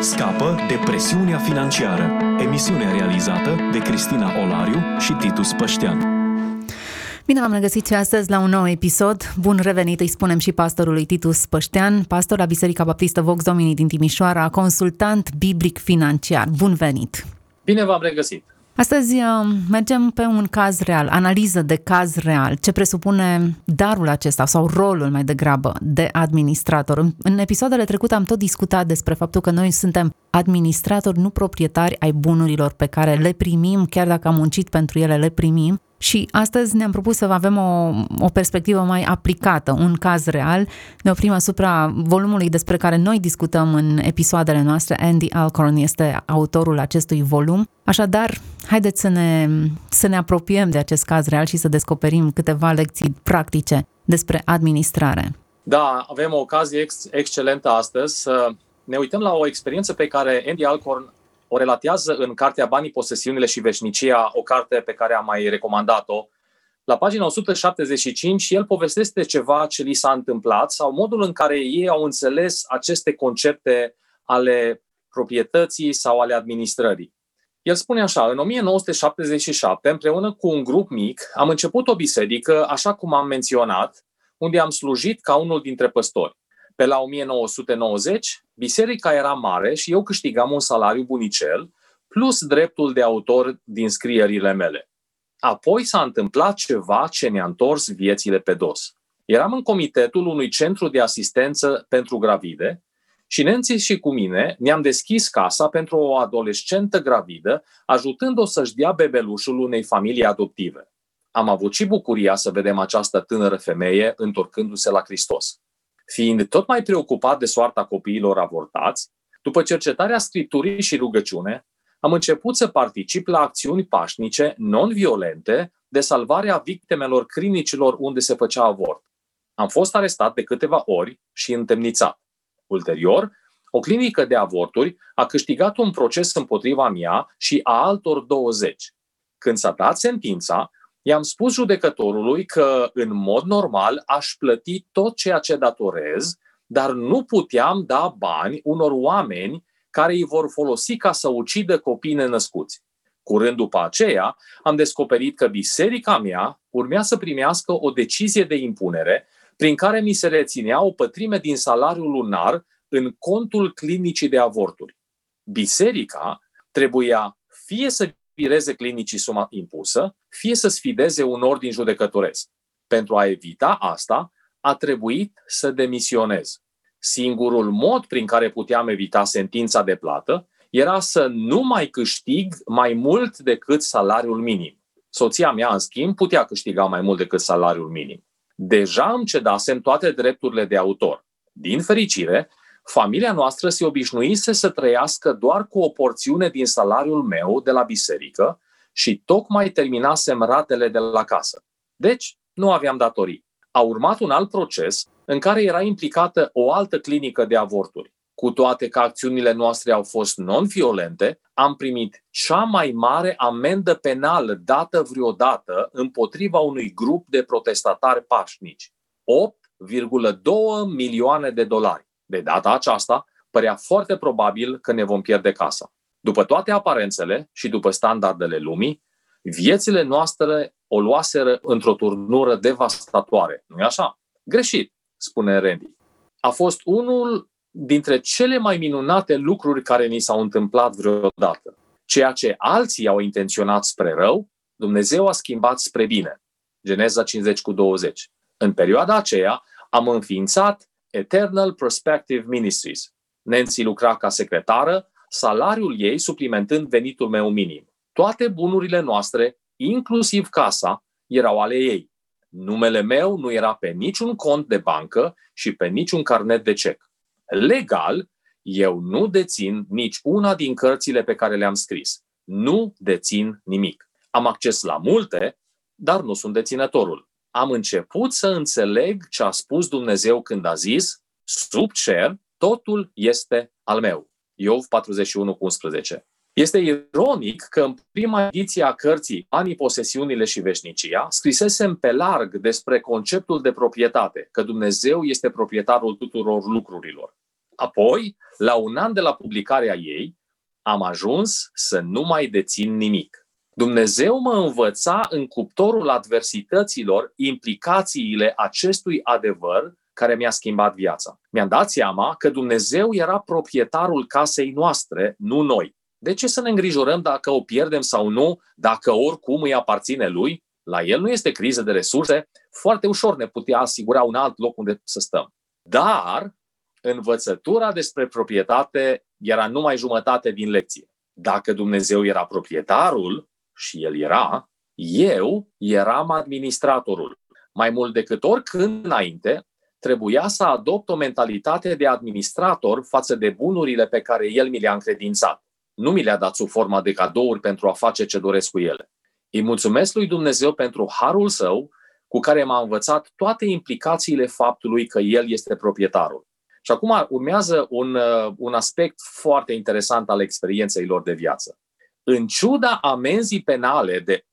Scapă de presiunea financiară. Emisiune realizată de Cristina Olariu și Titus Păștean. Bine v-am regăsit și astăzi la un nou episod. Bun revenit, îi spunem și pastorului Titus Păștean, pastor la Biserica Baptistă Vox Domini din Timișoara, consultant biblic financiar. Bun venit! Bine v-am regăsit! Astăzi uh, mergem pe un caz real, analiză de caz real, ce presupune darul acesta sau rolul mai degrabă de administrator. În episoadele trecute am tot discutat despre faptul că noi suntem administratori, nu proprietari ai bunurilor pe care le primim, chiar dacă am muncit pentru ele, le primim și astăzi ne-am propus să avem o, o perspectivă mai aplicată, un caz real. Ne oprim asupra volumului despre care noi discutăm în episoadele noastre. Andy Alcorn este autorul acestui volum. Așadar, haideți să ne, să ne apropiem de acest caz real și să descoperim câteva lecții practice despre administrare. Da, avem o ocazie ex- excelentă astăzi să ne uităm la o experiență pe care Andy Alcorn o relatează în cartea Banii, Posesiunile și Veșnicia, o carte pe care am mai recomandat-o. La pagina 175, el povestește ceva ce li s-a întâmplat sau modul în care ei au înțeles aceste concepte ale proprietății sau ale administrării. El spune așa, în 1977, împreună cu un grup mic, am început o biserică, așa cum am menționat, unde am slujit ca unul dintre păstori. Pe la 1990, biserica era mare și eu câștigam un salariu bunicel, plus dreptul de autor din scrierile mele. Apoi s-a întâmplat ceva ce ne-a întors viețile pe dos. Eram în comitetul unui centru de asistență pentru gravide și Nenții și cu mine ne-am deschis casa pentru o adolescentă gravidă, ajutând-o să-și dea bebelușul unei familii adoptive. Am avut și bucuria să vedem această tânără femeie întorcându-se la Hristos. Fiind tot mai preocupat de soarta copiilor avortați, după cercetarea scripturii și rugăciune, am început să particip la acțiuni pașnice, non-violente, de salvarea victimelor clinicilor unde se făcea avort. Am fost arestat de câteva ori și întemnițat. Ulterior, o clinică de avorturi a câștigat un proces împotriva mea și a altor 20. Când s-a dat sentința, i-am spus judecătorului că, în mod normal, aș plăti tot ceea ce datorez, dar nu puteam da bani unor oameni care îi vor folosi ca să ucidă copii nenăscuți. Curând după aceea, am descoperit că biserica mea urmea să primească o decizie de impunere prin care mi se reținea o pătrime din salariul lunar în contul clinicii de avorturi. Biserica trebuia fie să vireze clinicii suma impusă, fie să sfideze un ordin judecătoresc. Pentru a evita asta, a trebuit să demisionez. Singurul mod prin care puteam evita sentința de plată era să nu mai câștig mai mult decât salariul minim. Soția mea, în schimb, putea câștiga mai mult decât salariul minim. Deja îmi cedasem toate drepturile de autor. Din fericire, familia noastră se obișnuise să trăiască doar cu o porțiune din salariul meu de la biserică și tocmai terminasem ratele de la casă. Deci, nu aveam datorii. A urmat un alt proces în care era implicată o altă clinică de avorturi. Cu toate că acțiunile noastre au fost non-violente, am primit cea mai mare amendă penală dată vreodată împotriva unui grup de protestatari pașnici. 8,2 milioane de dolari. De data aceasta, părea foarte probabil că ne vom pierde casa. După toate aparențele și după standardele lumii, viețile noastre o luaseră într-o turnură devastatoare. nu e așa? Greșit, spune Randy. A fost unul dintre cele mai minunate lucruri care ni s-au întâmplat vreodată. Ceea ce alții au intenționat spre rău, Dumnezeu a schimbat spre bine. Geneza 50 cu 20. În perioada aceea am înființat Eternal Prospective Ministries. Nancy lucra ca secretară, salariul ei suplimentând venitul meu minim. Toate bunurile noastre, inclusiv casa, erau ale ei. Numele meu nu era pe niciun cont de bancă și pe niciun carnet de cec. Legal, eu nu dețin nici una din cărțile pe care le-am scris. Nu dețin nimic. Am acces la multe, dar nu sunt deținătorul am început să înțeleg ce a spus Dumnezeu când a zis, sub cer, totul este al meu. Iov 41 cu 11. Este ironic că în prima ediție a cărții Anii, posesiunile și veșnicia, scrisesem pe larg despre conceptul de proprietate, că Dumnezeu este proprietarul tuturor lucrurilor. Apoi, la un an de la publicarea ei, am ajuns să nu mai dețin nimic. Dumnezeu mă învăța în cuptorul adversităților implicațiile acestui adevăr care mi-a schimbat viața. Mi-am dat seama că Dumnezeu era proprietarul casei noastre, nu noi. De ce să ne îngrijorăm dacă o pierdem sau nu, dacă oricum îi aparține lui? La el nu este criză de resurse, foarte ușor ne putea asigura un alt loc unde să stăm. Dar învățătura despre proprietate era numai jumătate din lecție. Dacă Dumnezeu era proprietarul, și el era, eu eram administratorul. Mai mult decât oricând înainte, trebuia să adopt o mentalitate de administrator față de bunurile pe care el mi le-a încredințat. Nu mi le-a dat sub forma de cadouri pentru a face ce doresc cu ele. Îi mulțumesc lui Dumnezeu pentru harul său cu care m-a învățat toate implicațiile faptului că el este proprietarul. Și acum urmează un, uh, un aspect foarte interesant al experienței lor de viață. În ciuda amenzii penale de 8,2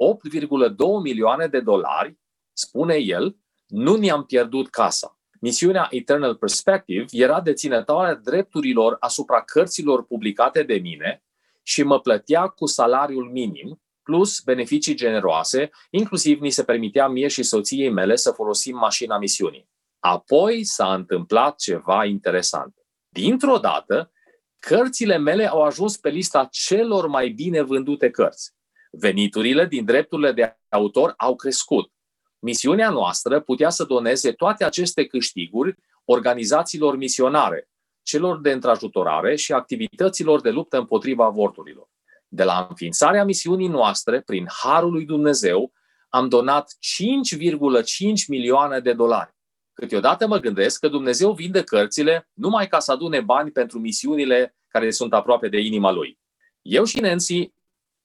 milioane de dolari, spune el, nu ne-am pierdut casa. Misiunea Eternal Perspective era deținătoarea drepturilor asupra cărților publicate de mine și mă plătea cu salariul minim, plus beneficii generoase, inclusiv ni se permitea mie și soției mele să folosim mașina misiunii. Apoi s-a întâmplat ceva interesant. Dintr-o dată, cărțile mele au ajuns pe lista celor mai bine vândute cărți. Veniturile din drepturile de autor au crescut. Misiunea noastră putea să doneze toate aceste câștiguri organizațiilor misionare, celor de întrajutorare și activităților de luptă împotriva avorturilor. De la înființarea misiunii noastre, prin Harul lui Dumnezeu, am donat 5,5 milioane de dolari. Câteodată mă gândesc că Dumnezeu vinde cărțile numai ca să adune bani pentru misiunile care sunt aproape de inima Lui. Eu și Nancy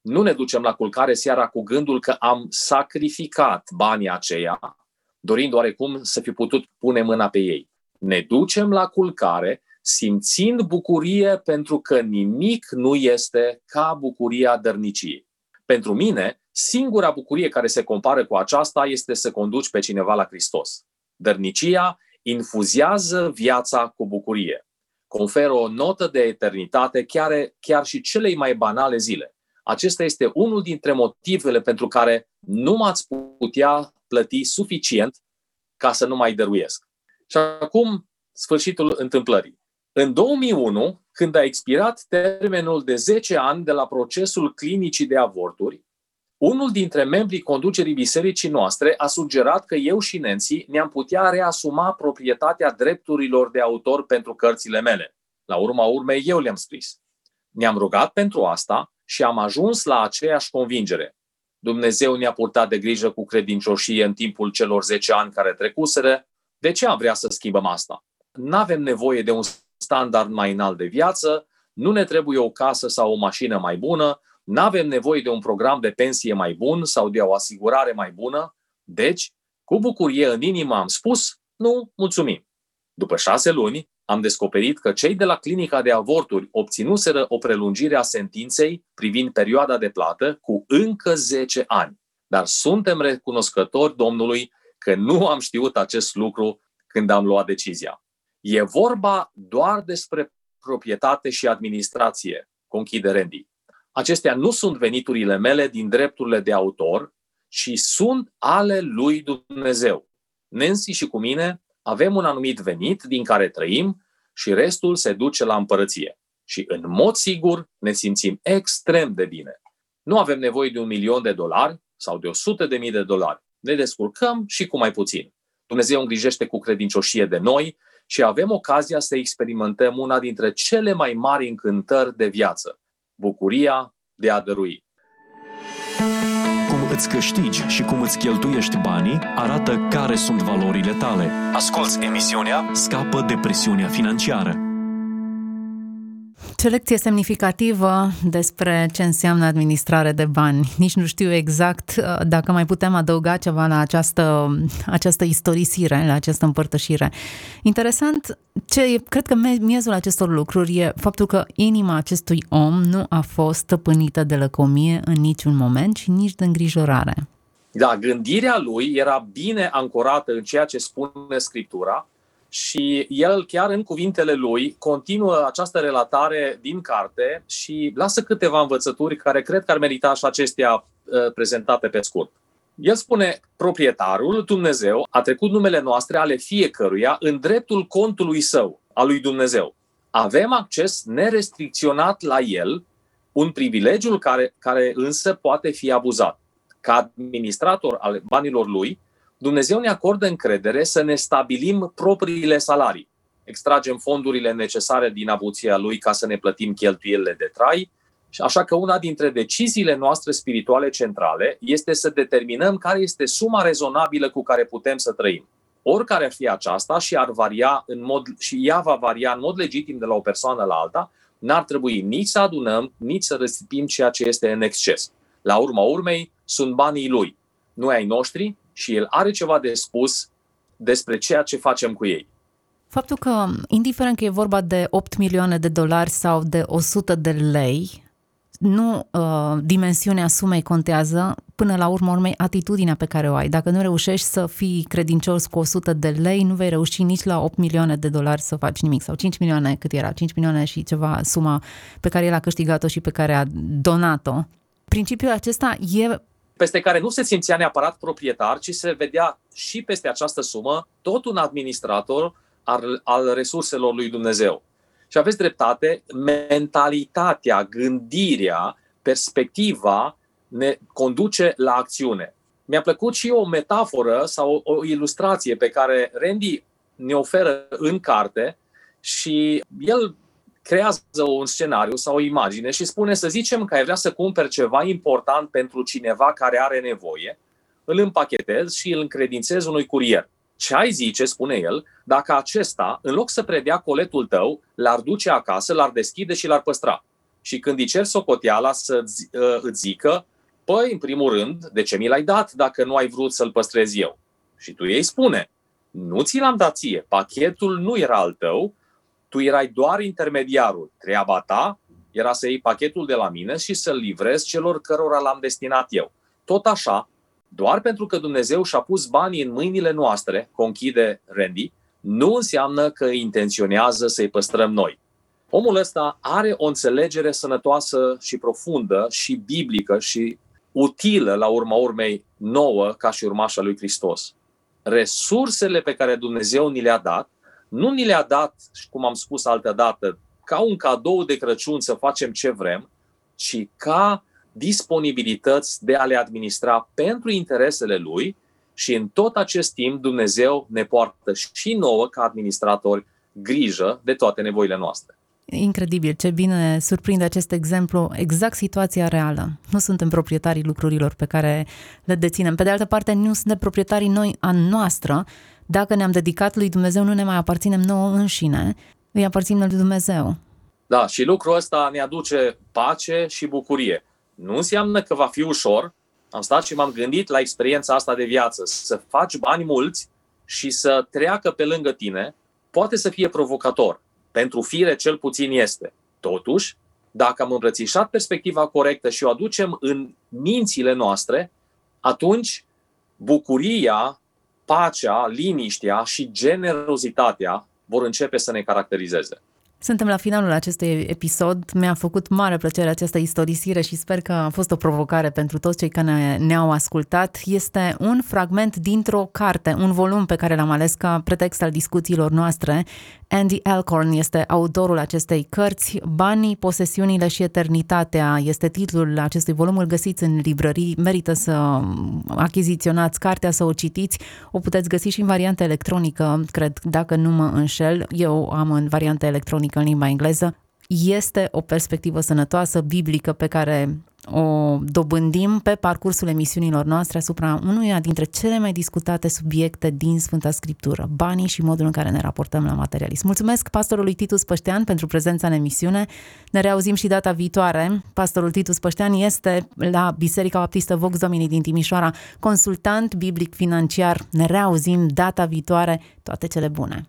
nu ne ducem la culcare seara cu gândul că am sacrificat banii aceia, dorind oarecum să fi putut pune mâna pe ei. Ne ducem la culcare simțind bucurie pentru că nimic nu este ca bucuria dărniciei. Pentru mine, singura bucurie care se compară cu aceasta este să conduci pe cineva la Hristos. Dărnicia infuziază viața cu bucurie. Conferă o notă de eternitate chiar, chiar și celei mai banale zile. Acesta este unul dintre motivele pentru care nu m-ați putea plăti suficient ca să nu mai dăruiesc. Și acum, sfârșitul întâmplării. În 2001, când a expirat termenul de 10 ani de la procesul clinicii de avorturi, unul dintre membrii conducerii bisericii noastre a sugerat că eu și Nancy ne-am putea reasuma proprietatea drepturilor de autor pentru cărțile mele. La urma urmei, eu le-am scris. Ne-am rugat pentru asta și am ajuns la aceeași convingere. Dumnezeu ne-a purtat de grijă cu credincioșie în timpul celor 10 ani care trecuseră. De ce am vrea să schimbăm asta? Nu avem nevoie de un standard mai înalt de viață, nu ne trebuie o casă sau o mașină mai bună, nu avem nevoie de un program de pensie mai bun sau de o asigurare mai bună. Deci, cu bucurie în inimă am spus, nu, mulțumim. După șase luni, am descoperit că cei de la clinica de avorturi obținuseră o prelungire a sentinței privind perioada de plată cu încă 10 ani. Dar suntem recunoscători Domnului că nu am știut acest lucru când am luat decizia. E vorba doar despre proprietate și administrație, conchide Randy. Acestea nu sunt veniturile mele din drepturile de autor, ci sunt ale lui Dumnezeu. Nancy și cu mine avem un anumit venit din care trăim și restul se duce la împărăție. Și în mod sigur ne simțim extrem de bine. Nu avem nevoie de un milion de dolari sau de o sută de mii de dolari. Ne descurcăm și cu mai puțin. Dumnezeu îngrijește cu credincioșie de noi și avem ocazia să experimentăm una dintre cele mai mari încântări de viață, bucuria de a dărui. Cum îți câștigi și cum îți cheltuiești banii arată care sunt valorile tale. Asculți emisiunea Scapă de presiunea financiară. Ce lecție semnificativă despre ce înseamnă administrare de bani. Nici nu știu exact uh, dacă mai putem adăuga ceva la această, această istorisire, la această împărtășire. Interesant, ce cred că miezul acestor lucruri e faptul că inima acestui om nu a fost stăpânită de lăcomie în niciun moment și nici de îngrijorare. Da, gândirea lui era bine ancorată în ceea ce spune Scriptura Și el, chiar în cuvintele lui, continuă această relatare din carte și lasă câteva învățături care cred că ar merita și acestea uh, prezentate pe scurt. El spune, proprietarul, Dumnezeu, a trecut numele noastre ale fiecăruia în dreptul contului său, al lui Dumnezeu. Avem acces nerestricționat la el, un privilegiu care, care însă poate fi abuzat. Ca administrator al banilor lui, Dumnezeu ne acordă încredere să ne stabilim propriile salarii. Extragem fondurile necesare din avuția lui ca să ne plătim cheltuielile de trai, Așa că una dintre deciziile noastre spirituale centrale este să determinăm care este suma rezonabilă cu care putem să trăim. Oricare ar fi aceasta și ar varia în mod, și ea va varia în mod legitim de la o persoană la alta, n-ar trebui nici să adunăm, nici să răsipim ceea ce este în exces. La urma urmei, sunt banii lui, nu ai noștri și el are ceva de spus despre ceea ce facem cu ei. Faptul că, indiferent că e vorba de 8 milioane de dolari sau de 100 de lei, nu uh, dimensiunea sumei contează, până la urmă urmei atitudinea pe care o ai. Dacă nu reușești să fii credincios cu 100 de lei, nu vei reuși nici la 8 milioane de dolari să faci nimic. Sau 5 milioane, cât era? 5 milioane și ceva suma pe care el a câștigat-o și pe care a donat-o. Principiul acesta e peste care nu se simțea neapărat proprietar, ci se vedea și peste această sumă tot un administrator al, al resurselor lui Dumnezeu. Și aveți dreptate, mentalitatea, gândirea, perspectiva ne conduce la acțiune. Mi-a plăcut și o metaforă sau o ilustrație pe care Randy ne oferă în carte și el creează un scenariu sau o imagine și spune să zicem că ai vrea să cumperi ceva important pentru cineva care are nevoie, îl împachetezi și îl încredințezi unui curier. Ce ai zice, spune el, dacă acesta, în loc să predea coletul tău, l-ar duce acasă, l-ar deschide și l-ar păstra? Și când îi cer socoteala să uh, îți zică, păi, în primul rând, de ce mi l-ai dat dacă nu ai vrut să-l păstrez eu? Și tu ei spune, nu ți l-am dat ție, pachetul nu era al tău, tu erai doar intermediarul. Treaba ta era să iei pachetul de la mine și să-l livrezi celor cărora l-am destinat eu. Tot așa, doar pentru că Dumnezeu și-a pus banii în mâinile noastre, conchide Randy, nu înseamnă că intenționează să-i păstrăm noi. Omul ăsta are o înțelegere sănătoasă și profundă și biblică și utilă la urma urmei nouă ca și urmașa lui Hristos. Resursele pe care Dumnezeu ni le-a dat, nu ni le-a dat, cum am spus altă dată, ca un cadou de Crăciun să facem ce vrem, ci ca disponibilități de a le administra pentru interesele lui și în tot acest timp Dumnezeu ne poartă și nouă ca administratori grijă de toate nevoile noastre. Incredibil, ce bine surprinde acest exemplu, exact situația reală. Nu suntem proprietarii lucrurilor pe care le deținem. Pe de altă parte, nu suntem proprietarii noi a noastră. Dacă ne-am dedicat lui Dumnezeu, nu ne mai aparținem nouă înșine, îi aparținem lui Dumnezeu. Da, și lucrul ăsta ne aduce pace și bucurie. Nu înseamnă că va fi ușor. Am stat și m-am gândit la experiența asta de viață. Să faci bani mulți și să treacă pe lângă tine poate să fie provocator. Pentru fire cel puțin este. Totuși, dacă am îmbrățișat perspectiva corectă și o aducem în mințile noastre, atunci bucuria, pacea, liniștea și generozitatea vor începe să ne caracterizeze. Suntem la finalul acestui episod. Mi-a făcut mare plăcere această istorisire și sper că a fost o provocare pentru toți cei care ne-au ascultat. Este un fragment dintr-o carte, un volum pe care l-am ales ca pretext al discuțiilor noastre. Andy Alcorn este autorul acestei cărți. Banii, posesiunile și eternitatea este titlul acestui volum. Îl găsiți în librării. Merită să achiziționați cartea, să o citiți. O puteți găsi și în variantă electronică, cred, dacă nu mă înșel. Eu am în variantă electronică în limba engleză. Este o perspectivă sănătoasă, biblică, pe care o dobândim pe parcursul emisiunilor noastre asupra unuia dintre cele mai discutate subiecte din Sfânta Scriptură, banii și modul în care ne raportăm la materialism. Mulțumesc pastorului Titus Păștean pentru prezența în emisiune. Ne reauzim și data viitoare. Pastorul Titus Păștean este la Biserica Baptistă Vox Domini din Timișoara, consultant biblic financiar. Ne reauzim data viitoare. Toate cele bune!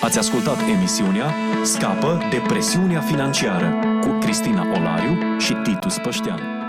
Ați ascultat emisiunea Scapă de presiunea financiară cu Cristina Olariu și Titus Păștean.